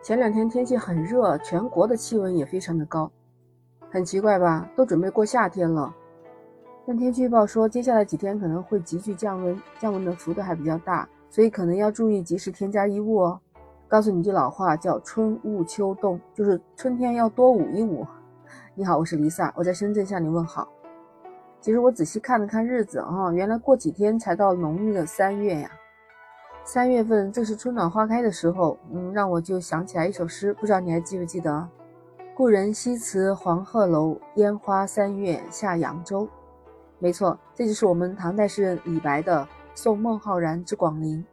前两天天气很热，全国的气温也非常的高，很奇怪吧？都准备过夏天了，但天气预报说接下来几天可能会急剧降温，降温的幅度还比较大，所以可能要注意及时添加衣物哦。告诉你句老话，叫春捂秋冻，就是春天要多捂一捂。你好，我是丽萨，我在深圳向你问好。其实我仔细看了看日子啊，原来过几天才到农历的三月呀。三月份正是春暖花开的时候，嗯，让我就想起来一首诗，不知道你还记不记得？故人西辞黄鹤楼，烟花三月下扬州。没错，这就是我们唐代诗人李白的《送孟浩然之广陵》。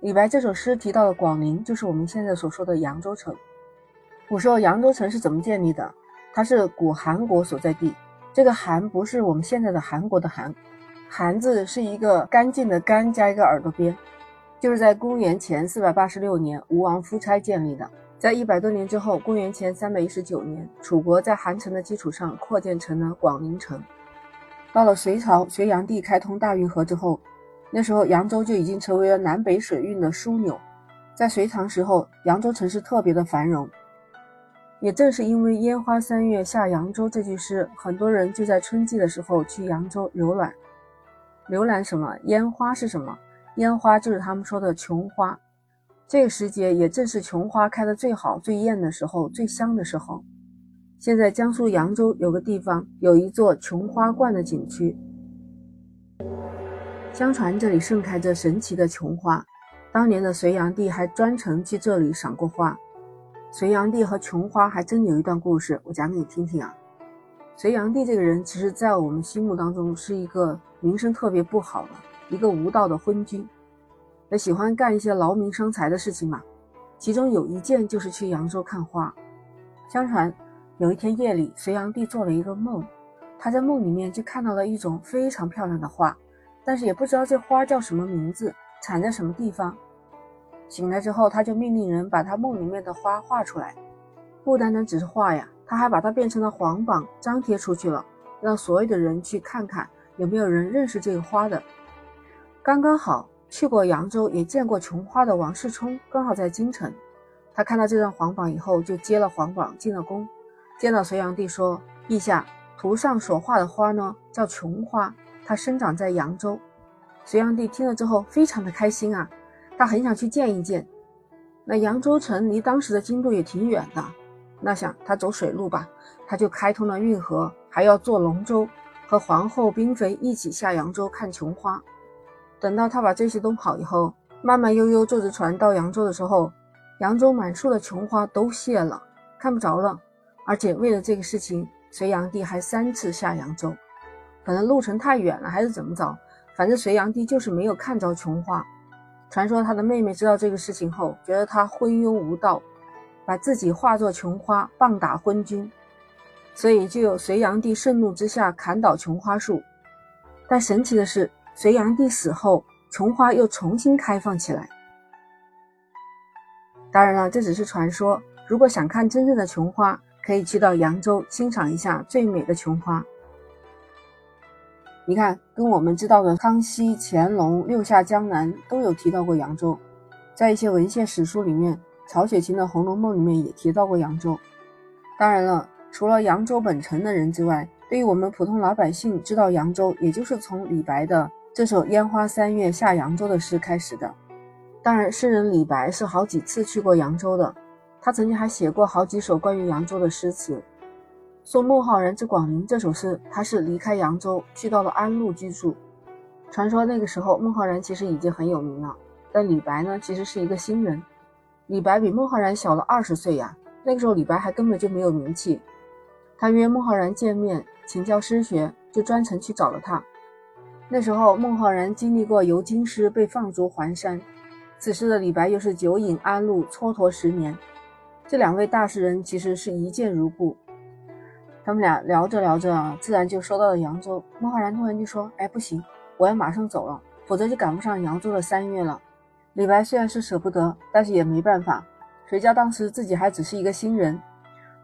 李白这首诗提到的广陵，就是我们现在所说的扬州城。古时候扬州城是怎么建立的？它是古韩国所在地。这个韩不是我们现在的韩国的韩，韩字是一个干净的干加一个耳朵边。就是在公元前四百八十六年，吴王夫差建立的。在一百多年之后，公元前三百一十九年，楚国在韩城的基础上扩建成了广陵城。到了隋朝，隋炀帝开通大运河之后，那时候扬州就已经成为了南北水运的枢纽。在隋唐时候，扬州城市特别的繁荣。也正是因为“烟花三月下扬州”这句诗，很多人就在春季的时候去扬州游览。游览什么？烟花是什么？烟花就是他们说的琼花，这个时节也正是琼花开的最好、最艳的时候、最香的时候。现在江苏扬州有个地方有一座琼花观的景区，相传这里盛开着神奇的琼花，当年的隋炀帝还专程去这里赏过花。隋炀帝和琼花还真有一段故事，我讲给你听听啊。隋炀帝这个人，其实在我们心目当中是一个名声特别不好的。一个无道的昏君，也喜欢干一些劳民伤财的事情嘛。其中有一件就是去扬州看花。相传有一天夜里，隋炀帝做了一个梦，他在梦里面就看到了一种非常漂亮的花，但是也不知道这花叫什么名字，产在什么地方。醒来之后，他就命令人把他梦里面的花画出来，不单单只是画呀，他还把它变成了黄榜，张贴出去了，让所有的人去看看有没有人认识这个花的。刚刚好去过扬州，也见过琼花的王世充，刚好在京城。他看到这张皇榜以后，就接了皇榜，进了宫，见到隋炀帝说：“陛下，图上所画的花呢，叫琼花，它生长在扬州。”隋炀帝听了之后，非常的开心啊，他很想去见一见。那扬州城离当时的京都也挺远的，那想他走水路吧，他就开通了运河，还要坐龙舟，和皇后、嫔妃一起下扬州看琼花。等到他把这些弄好以后，慢慢悠悠坐着船到扬州的时候，扬州满树的琼花都谢了，看不着了。而且为了这个事情，隋炀帝还三次下扬州，可能路程太远了，还是怎么着？反正隋炀帝就是没有看着琼花。传说他的妹妹知道这个事情后，觉得他昏庸无道，把自己化作琼花，棒打昏君，所以就有隋炀帝盛怒之下砍倒琼花树。但神奇的是。隋炀帝死后，琼花又重新开放起来。当然了，这只是传说。如果想看真正的琼花，可以去到扬州欣赏一下最美的琼花。你看，跟我们知道的康熙、乾隆、六下江南都有提到过扬州，在一些文献史书里面，曹雪芹的《红楼梦》里面也提到过扬州。当然了，除了扬州本城的人之外，对于我们普通老百姓知道扬州，也就是从李白的。这首《烟花三月下扬州》的诗开始的。当然，诗人李白是好几次去过扬州的，他曾经还写过好几首关于扬州的诗词。《送孟浩然之广陵》这首诗，他是离开扬州去到了安陆居住。传说那个时候孟浩然其实已经很有名了，但李白呢，其实是一个新人。李白比孟浩然小了二十岁呀，那个时候李白还根本就没有名气。他约孟浩然见面，请教诗学，就专程去找了他。那时候，孟浩然经历过游京师，被放逐还山。此时的李白又是酒饮安陆，蹉跎十年。这两位大诗人其实是一见如故。他们俩聊着聊着啊，自然就说到了扬州。孟浩然突然就说：“哎，不行，我要马上走了，否则就赶不上扬州的三月了。”李白虽然是舍不得，但是也没办法。谁叫当时自己还只是一个新人？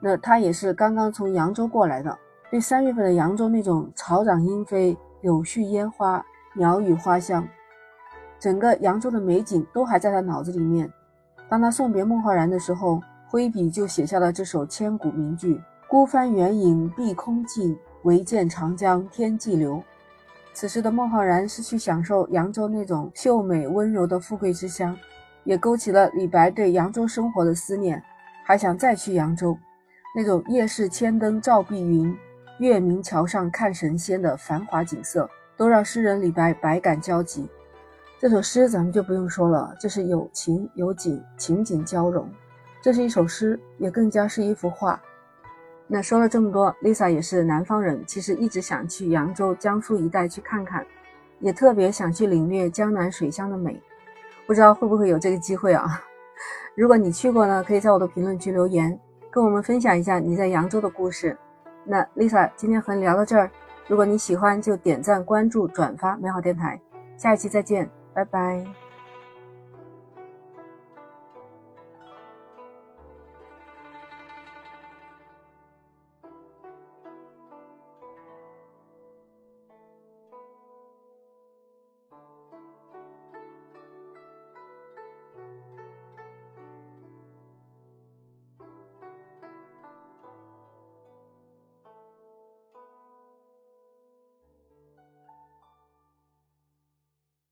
那他也是刚刚从扬州过来的，对三月份的扬州那种草长莺飞。柳絮烟花，鸟语花香，整个扬州的美景都还在他脑子里面。当他送别孟浩然的时候，挥笔就写下了这首千古名句：“孤帆远影碧空尽，唯见长江天际流。”此时的孟浩然是去享受扬州那种秀美温柔的富贵之乡，也勾起了李白对扬州生活的思念，还想再去扬州。那种夜市千灯照碧云，月明桥上看神仙的繁华景色，都让诗人李白百感交集。这首诗咱们就不用说了，这是有情有景，情景交融。这是一首诗，也更加是一幅画。那说了这么多，Lisa 也是南方人，其实一直想去扬州、江苏一带去看看，也特别想去领略江南水乡的美，不知道会不会有这个机会啊？如果你去过呢，可以在我的评论区留言。跟我们分享一下你在扬州的故事。那 Lisa 今天和你聊到这儿，如果你喜欢就点赞、关注、转发美好电台。下一期再见，拜拜。